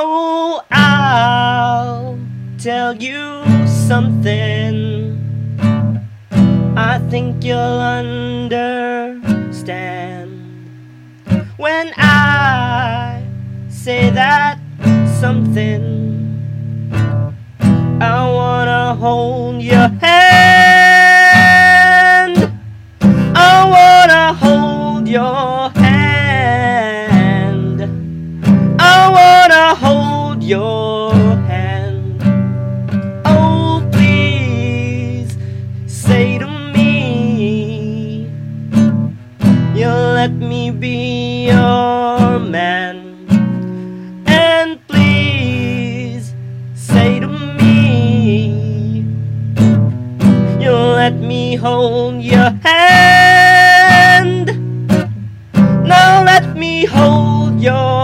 Oh, I'll tell you something. I think you'll understand when I say that something. I wanna hold your hand. your hand. Oh, please say to me, you'll let me be your man. And please say to me, you'll let me hold your hand. Now let me hold your